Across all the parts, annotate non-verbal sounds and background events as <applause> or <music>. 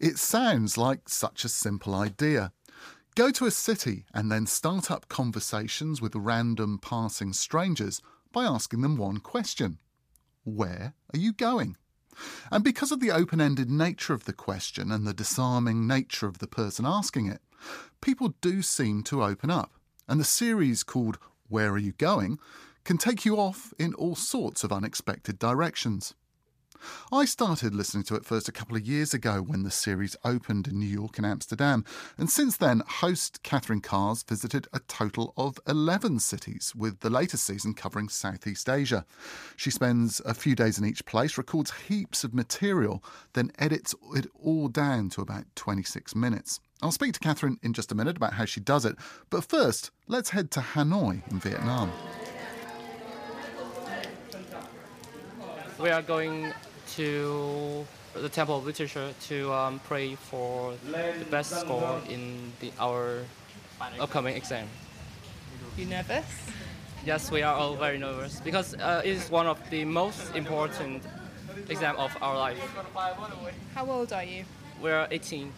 It sounds like such a simple idea. Go to a city and then start up conversations with random passing strangers by asking them one question Where are you going? And because of the open ended nature of the question and the disarming nature of the person asking it, people do seem to open up. And the series called Where Are You Going can take you off in all sorts of unexpected directions. I started listening to it first a couple of years ago when the series opened in New York and Amsterdam, and since then, host Catherine Carr's visited a total of 11 cities, with the latest season covering Southeast Asia. She spends a few days in each place, records heaps of material, then edits it all down to about 26 minutes. I'll speak to Catherine in just a minute about how she does it, but first, let's head to Hanoi in Vietnam. We are going to the Temple of Literature to um, pray for the best score in the, our upcoming exam. You nervous? Yes, we are all very nervous because uh, it is one of the most important exam of our life. How old are you? We're 18.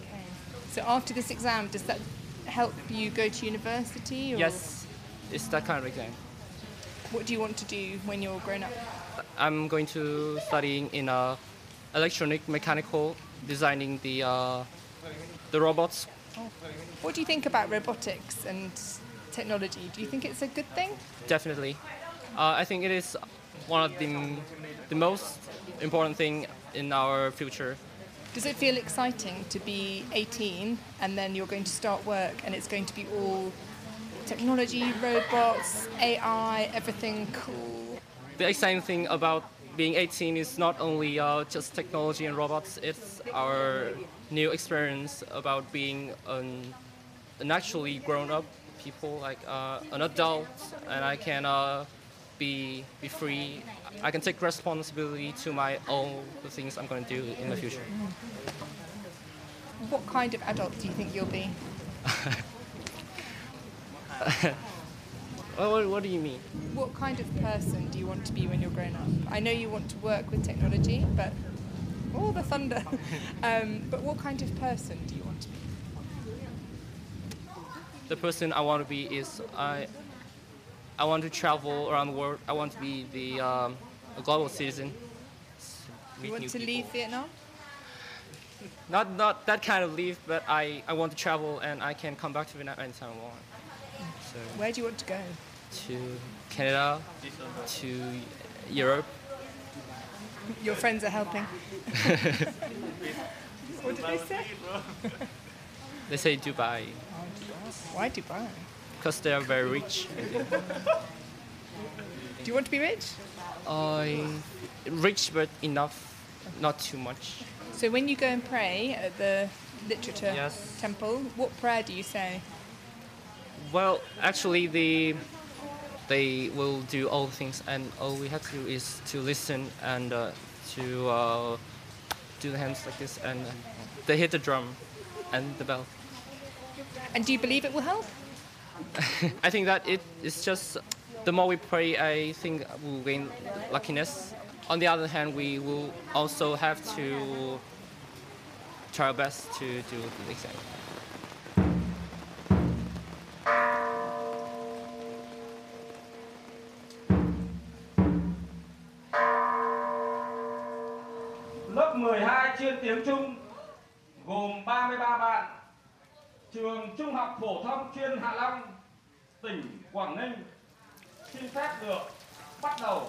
Okay. So after this exam, does that help you go to university? Or Yes, it's that kind of exam. What do you want to do when you're grown up? I'm going to studying in uh, electronic mechanical designing the uh, the robots. What do you think about robotics and technology? Do you think it's a good thing? Definitely, uh, I think it is one of the the most important thing in our future. Does it feel exciting to be 18 and then you're going to start work and it's going to be all technology, robots, AI, everything cool? The exciting thing about being 18 is not only uh, just technology and robots, it's our new experience about being an, an actually grown up people, like uh, an adult, and I can uh, be, be free. I can take responsibility to my own the things I'm going to do in the future. What kind of adult do you think you'll be? <laughs> What, what do you mean? What kind of person do you want to be when you're grown up? I know you want to work with technology, but oh, the thunder. <laughs> um, but what kind of person do you want to be? The person I want to be is I. I want to travel around the world. I want to be the um, a global citizen. You want to people. leave Vietnam? Not not that kind of leave, but I, I want to travel and I can come back to Vietnam anytime I want. So Where do you want to go? to Canada, to Europe. Your friends are helping. <laughs> what did they say? They say Dubai Why Dubai? because they are very rich. Do you want to be rich? I rich but enough, not too much. So when you go and pray at the literature Yes. temple, what prayer do you say? Well, actually, the they will do all things, and all we have to do is to listen and uh, to uh, do the hands like this, and they hit the drum and the bell. And do you believe it will help? <laughs> I think that it is just the more we pray, I think we'll gain luckiness. On the other hand, we will also have to try our best to do the exam. Bắt đầu.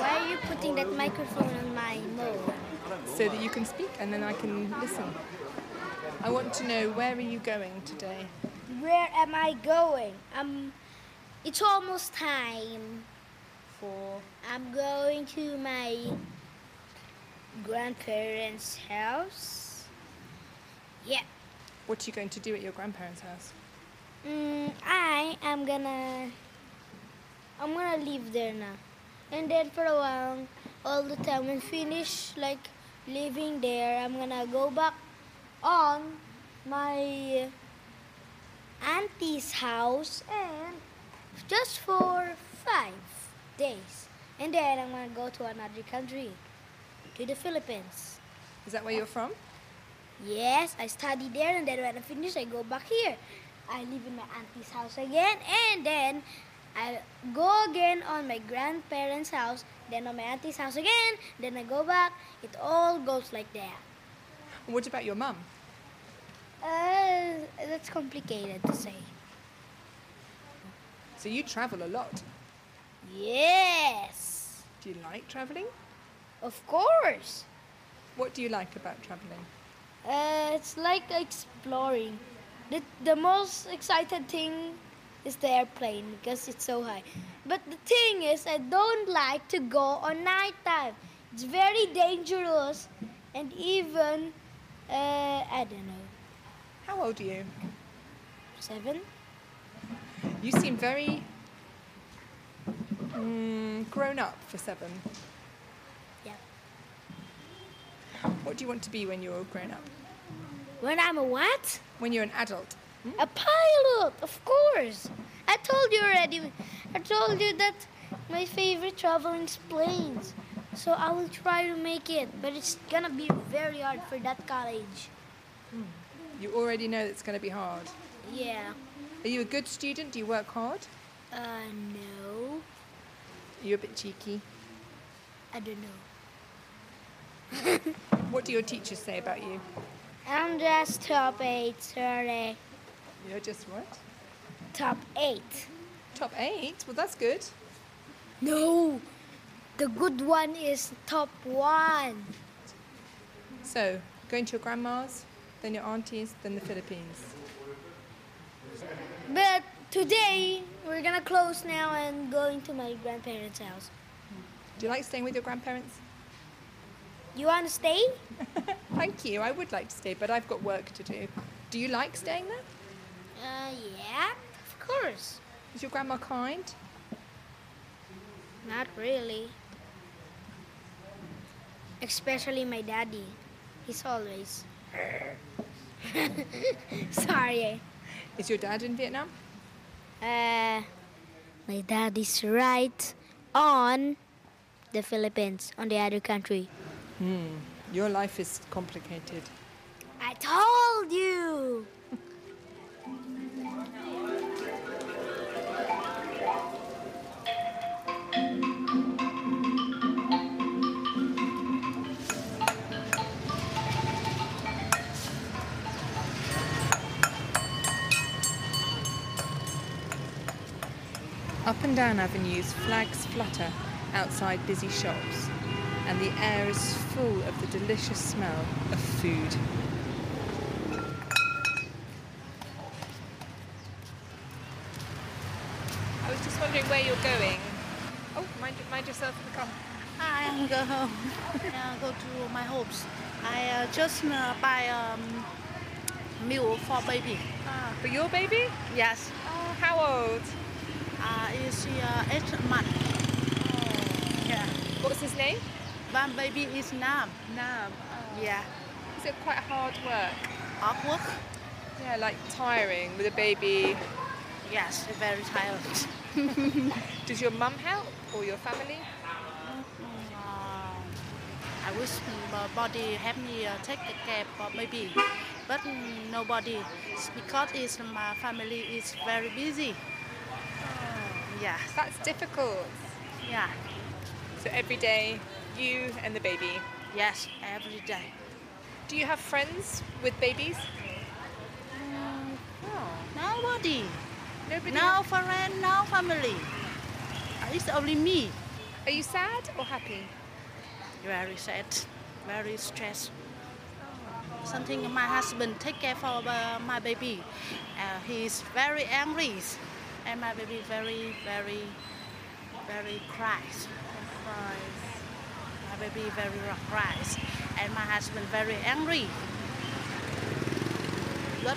Why are you putting that microphone on my? So that you can speak and then I can listen. I want to know where are you going today? Where am I going? Um, it's almost time. For I'm going to my grandparents' house. Yeah. what are you going to do at your grandparents' house? Mm, I am gonna. I'm gonna live there now, and then for a while, all the time when finish like living there, I'm gonna go back on my auntie's house and just for five days, and then I'm gonna go to another country, to the Philippines. Is that where you're from? Yes, I study there, and then when I finish, I go back here. I live in my auntie's house again, and then I go again on my grandparents' house, then on my auntie's house again, then I go back. It all goes like that. What about your mum? Uh, that's complicated to say. So you travel a lot. Yes, Do you like traveling? of course. What do you like about traveling? Uh, it's like exploring. The, the most excited thing is the airplane because it's so high. But the thing is, I don't like to go on night time. It's very dangerous, and even uh, I don't know, How old are you? seven. You seem very mm, grown up for seven. What do you want to be when you're grown up? When I'm a what? When you're an adult? A pilot, of course. I told you already. I told you that my favorite traveling is planes. So I will try to make it, but it's gonna be very hard for that college. You already know it's to be hard. Yeah. Are you a good student? Do you work hard? Uh, no. You're a bit cheeky? I don't know. <laughs> What do your teachers say about you? I'm just top eight, sorry. You're just what? Top eight. Top eight? Well, that's good. No. The good one is top one. So, going to your grandma's, then your aunties, then the Philippines. But today we're gonna close now and going to my grandparents' house. Do you like staying with your grandparents? You wanna stay? <laughs> Thank you. I would like to stay, but I've got work to do. Do you like staying there? Uh, yeah, of course. Is your grandma kind? Not really. Especially my daddy. He's always. <laughs> Sorry. Is your dad in Vietnam? Uh, my dad is right on the Philippines, on the other country. Hmm. Your life is complicated. I told you! Up and down avenues, flags flutter outside busy shops, and the air is full of the delicious smell of food. I was just wondering where you're going. Oh, mind, mind yourself in the car. I am go home. <laughs> uh, go to my hopes. I uh, just uh, buy um, milk for baby. For your baby? Yes, Oh, how old? uh, is uh, eight month. Yeah, What's his name? One baby is Nam. Nam. Yeah, Is it quite hard work? hard work. Yeah, like tiring with a baby. Yes, very tired. <laughs> Does your mum help or your family? Uh, I wish my body help me uh, take the care for baby, but mm, nobody It's because it's my family is very busy. Yeah, That's difficult. yeah, So every day, you and the baby. yes, every day. Do you have friends with babies? Mm, Oh, Nobody. nobody. No friend, no family. It's only me. Are you sad or happy? Very sad, very stressed. something my husband take care for uh, my baby. Uh, he's very angry, and my baby very, very, very cries. cries. My baby very surprised and my husband very angry. But,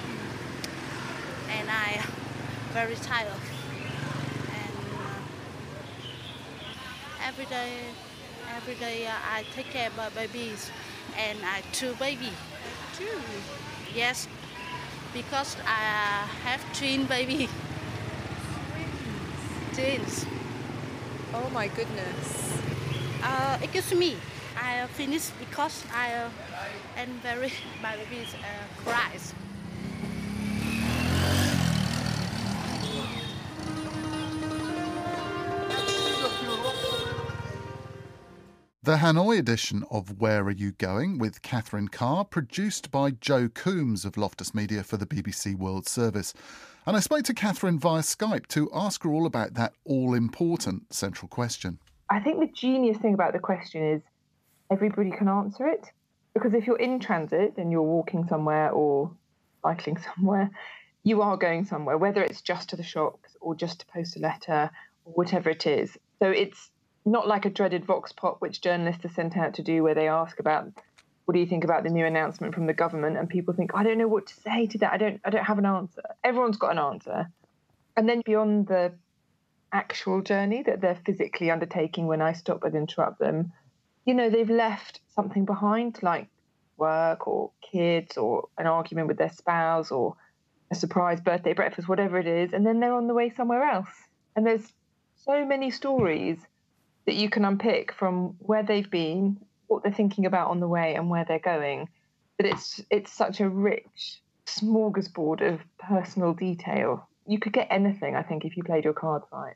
and I <laughs> very tired. And uh, every day, every day uh, I take care of my babies, and I two baby. Two. Yes, because I have twin baby. Twins. Oh my goodness. Uh, excuse me. I uh, finished because I uh, am very <laughs> my baby uh, cries. The Hanoi edition of Where Are You Going with Catherine Carr, produced by Jo Coombs of Loftus Media for the BBC World Service. And I spoke to Catherine via Skype to ask her all about that all important central question. I think the genius thing about the question is everybody can answer it. Because if you're in transit and you're walking somewhere or cycling <laughs> somewhere, you are going somewhere, whether it's just to the shops or just to post a letter or whatever it is. So it's not like a dreaded vox pop, which journalists are sent out to do, where they ask about what do you think about the new announcement from the government, and people think I don't know what to say to that. I don't I don't have an answer. Everyone's got an answer, and then beyond the actual journey that they're physically undertaking when I stop and interrupt them, you know, they've left something behind, like work or kids or an argument with their spouse or a surprise birthday breakfast, whatever it is, and then they're on the way somewhere else. And there's so many stories that you can unpick from where they've been, what they're thinking about on the way, and where they're going. But it's it's such a rich smorgasbord of personal detail. You could get anything, I think, if you played your cards right.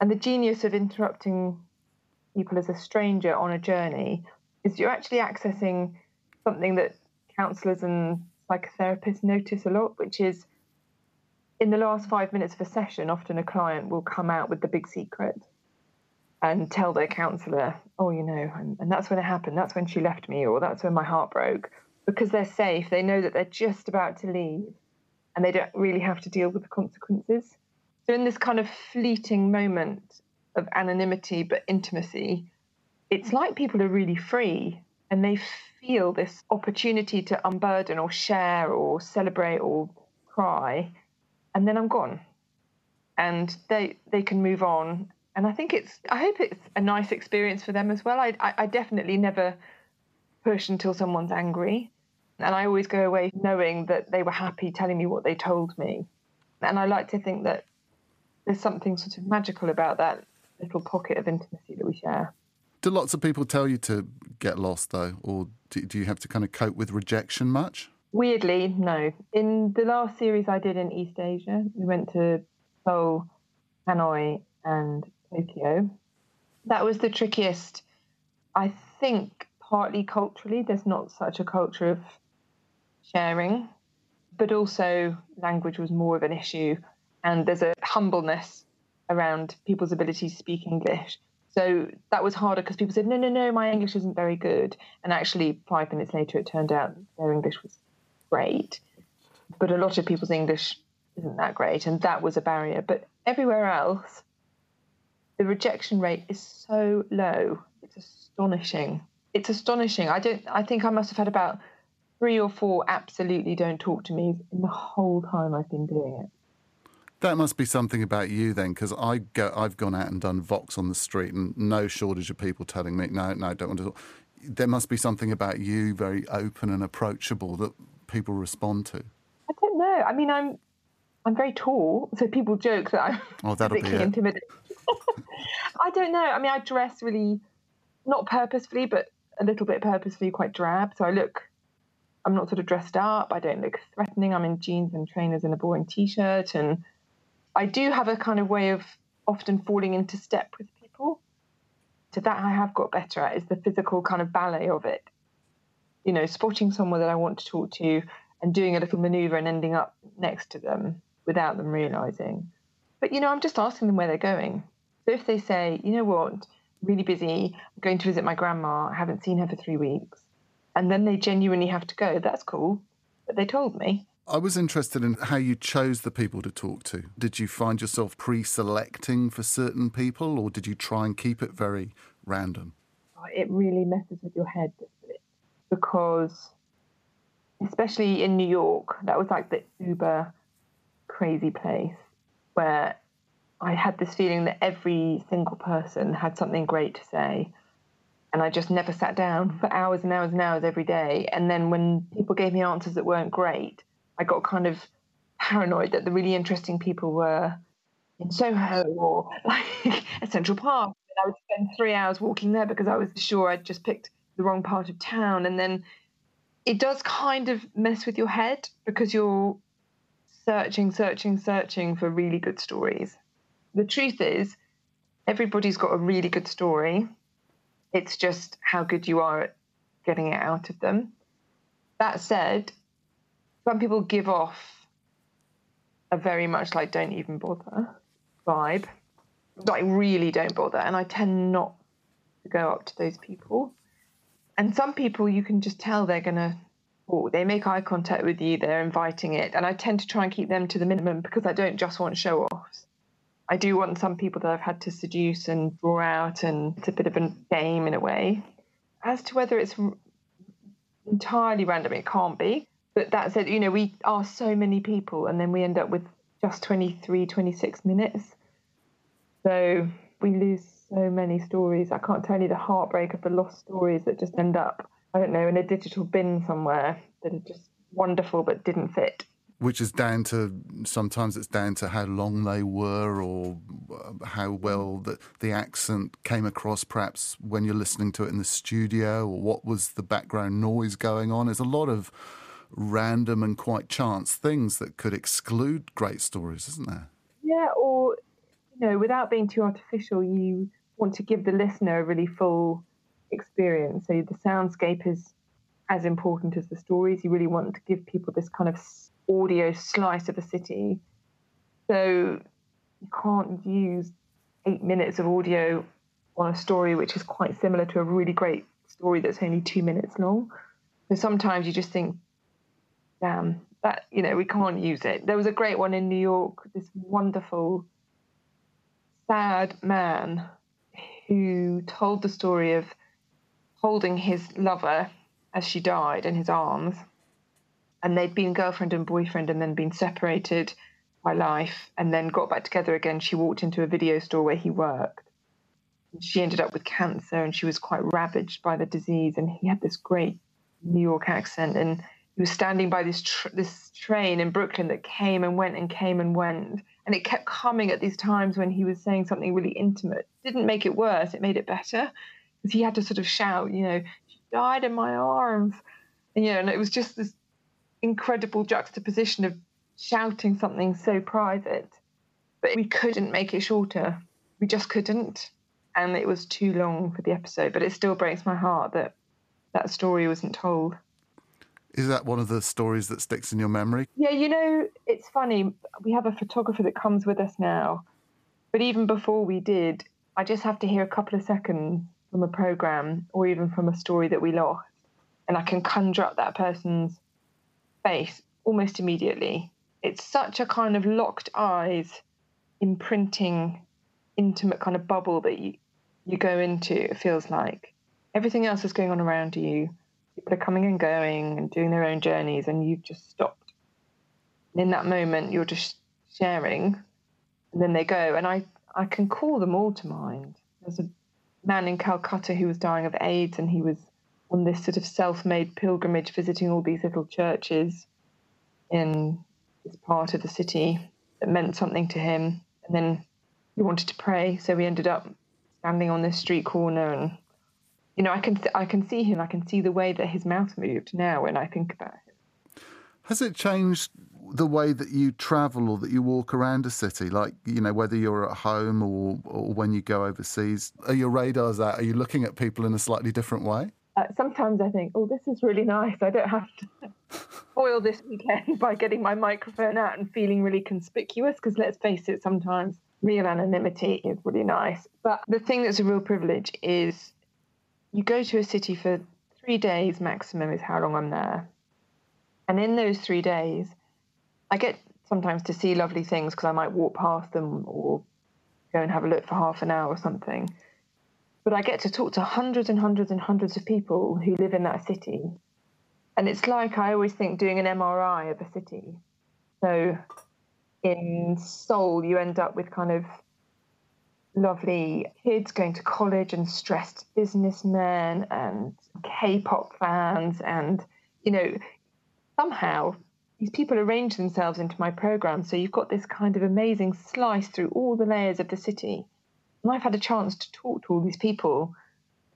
And the genius of interrupting people as a stranger on a journey is you're actually accessing something that counsellors and psychotherapists notice a lot, which is in the last five minutes of a session, often a client will come out with the big secret and tell their counsellor, oh, you know, and, and that's when it happened. That's when she left me, or that's when my heart broke. Because they're safe, they know that they're just about to leave and they don't really have to deal with the consequences. So, in this kind of fleeting moment of anonymity but intimacy, it's like people are really free and they feel this opportunity to unburden or share or celebrate or cry, and then I'm gone. And they they can move on and I think it's I hope it's a nice experience for them as well. I, I, I definitely never push until someone's angry, and I always go away knowing that they were happy telling me what they told me, and I like to think that there's something sort of magical about that little pocket of intimacy that we share. Do lots of people tell you to get lost though, or do, do you have to kind of cope with rejection much? Weirdly, no. In the last series I did in East Asia, we went to Seoul, Hanoi, and Tokyo. That was the trickiest. I think partly culturally, there's not such a culture of sharing, but also language was more of an issue. And there's a humbleness around people's ability to speak English. So that was harder because people said, no, no, no, my English isn't very good. And actually, five minutes later, it turned out their English was great. But a lot of people's English isn't that great. And that was a barrier. But everywhere else, the rejection rate is so low. It's astonishing. It's astonishing. I don't. I think I must have had about three or four absolutely don't talk to me in the whole time I've been doing it. That must be something about you then, because I go, I've gone out and done Vox on the street, and no shortage of people telling me, no, no, don't want to. Talk. There must be something about you, very open and approachable, that people respond to. I don't know. I mean, I'm I'm very tall, so people joke that I'm oh, physically intimidating. <laughs> I don't know. I mean, I dress really, not purposefully, but a little bit purposefully, quite drab. So I look, I'm not sort of dressed up. I don't look threatening. I'm in jeans and trainers and a boring t-shirt, and I do have a kind of way of often falling into step with people. So that I have got better at is the physical kind of ballet of it. You know, spotting someone that I want to talk to and doing a little maneuver and ending up next to them without them realizing. But you know, I'm just asking them where they're going. So if they say, you know what, really busy, I'm going to visit my grandma, I haven't seen her for three weeks, and then they genuinely have to go, that's cool. But they told me. I was interested in how you chose the people to talk to. Did you find yourself pre selecting for certain people, or did you try and keep it very random? Oh, it really messes with your head because, especially in New York, that was like the uber crazy place where I had this feeling that every single person had something great to say. And I just never sat down <laughs> for hours and hours and hours every day. And then when people gave me answers that weren't great, I got kind of paranoid that the really interesting people were in Soho or <laughs> like Central Park. And I would spend three hours walking there because I was sure I'd just picked the wrong part of town. And then it does kind of mess with your head because you're searching, searching, searching for really good stories. The truth is, everybody's got a really good story. It's just how good you are at getting it out of them. That said, some people give off a very much like don't even bother vibe. Like really don't bother. And I tend not to go up to those people. And some people you can just tell they're gonna oh, they make eye contact with you, they're inviting it. And I tend to try and keep them to the minimum because I don't just want show offs. I do want some people that I've had to seduce and draw out, and it's a bit of a game in a way. As to whether it's entirely random, it can't be. But that said, you know, we ask so many people and then we end up with just 23, 26 minutes. So we lose so many stories. I can't tell you the heartbreak of the lost stories that just end up, I don't know, in a digital bin somewhere that are just wonderful but didn't fit which is down to sometimes it's down to how long they were or uh, how well the, the accent came across perhaps when you're listening to it in the studio or what was the background noise going on. There's a lot of random and quite chance things that could exclude great stories isn't there? Yeah or you know without being too artificial you want to give the listener a really full experience. So the soundscape is as important as the stories. You really want to give people this kind of audio slice of a city. So you can't use eight minutes of audio on a story which is quite similar to a really great story that's only two minutes long. So sometimes you just think, damn, that, you know, we can't use it. There was a great one in New York, this wonderful, sad man who told the story of holding his lover as she died in his arms and they'd been girlfriend and boyfriend and then been separated by life and then got back together again. She walked into a video store where he worked. She ended up with cancer and she was quite ravaged by the disease. And he had this great New York accent and he was standing by this tr- this train in Brooklyn that came and went and came and went. And it kept coming at these times when he was saying something really intimate. Didn't make it worse, it made it better. Because he had to sort of shout, you know, she died in my arms. And, you know, and it was just this incredible juxtaposition of shouting something so private, but we couldn't make it shorter. We just couldn't. And it was too long for the episode, but it still breaks my heart that that story wasn't told. Is that one of the stories that sticks in your memory? Yeah, you know, it's funny. We have a photographer that comes with us now, but even before we did, I just have to hear a couple of seconds from a program or even from a story that we lost, and I can conjure up that person's face almost immediately. It's such a kind of locked eyes, imprinting, intimate kind of bubble that you, you go into, it feels like. Everything else is going on around you. People are coming and going and doing their own journeys, and you've just stopped. And in that moment, you're just sharing, and then they go. And I, I can call them all to mind. There's a man in Calcutta who was dying of AIDS, and he was on this sort of self-made pilgrimage, visiting all these little churches in this part of the city that meant something to him. And then he wanted to pray, so we ended up standing on this street corner, and you know, I can I can see him. I can see the way that his mouth moved now when I think about it. Has it changed the way that you travel or that you walk around a city? Like, you know, whether you're at home or, or when you go overseas, are your radars out? Are you looking at people in a slightly different way? Uh, sometimes I think, oh, this is really nice. I don't have to <laughs> spoil this weekend <laughs> by getting my microphone out and feeling really conspicuous. Because let's face it, sometimes real anonymity is really nice. But the thing that's a real privilege is you go to a city for three days maximum is how long I'm there. And in those three days, I get sometimes to see lovely things because I might walk past them or go and have a look for half an hour or something. But I get to talk to hundreds and hundreds and hundreds of people who live in that city. And it's like I always think doing an MRI of a city. So in Seoul, you end up with kind of lovely kids going to college and stressed businessmen and K-pop fans and you know somehow these people arrange themselves into my program so you've got this kind of amazing slice through all the layers of the city and I've had a chance to talk to all these people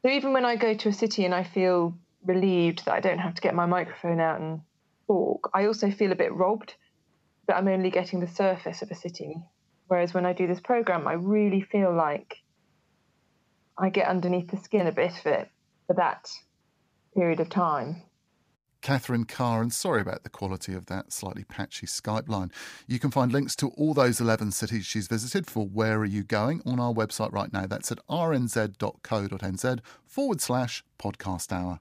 so even when I go to a city and I feel relieved that I don't have to get my microphone out and talk I also feel a bit robbed that I'm only getting the surface of a city Whereas when I do this program, I really feel like I get underneath the skin a bit of it for that period of time. Catherine Carr, and sorry about the quality of that slightly patchy Skype line. You can find links to all those 11 cities she's visited for Where Are You Going on our website right now. That's at rnz.co.nz forward slash podcast hour.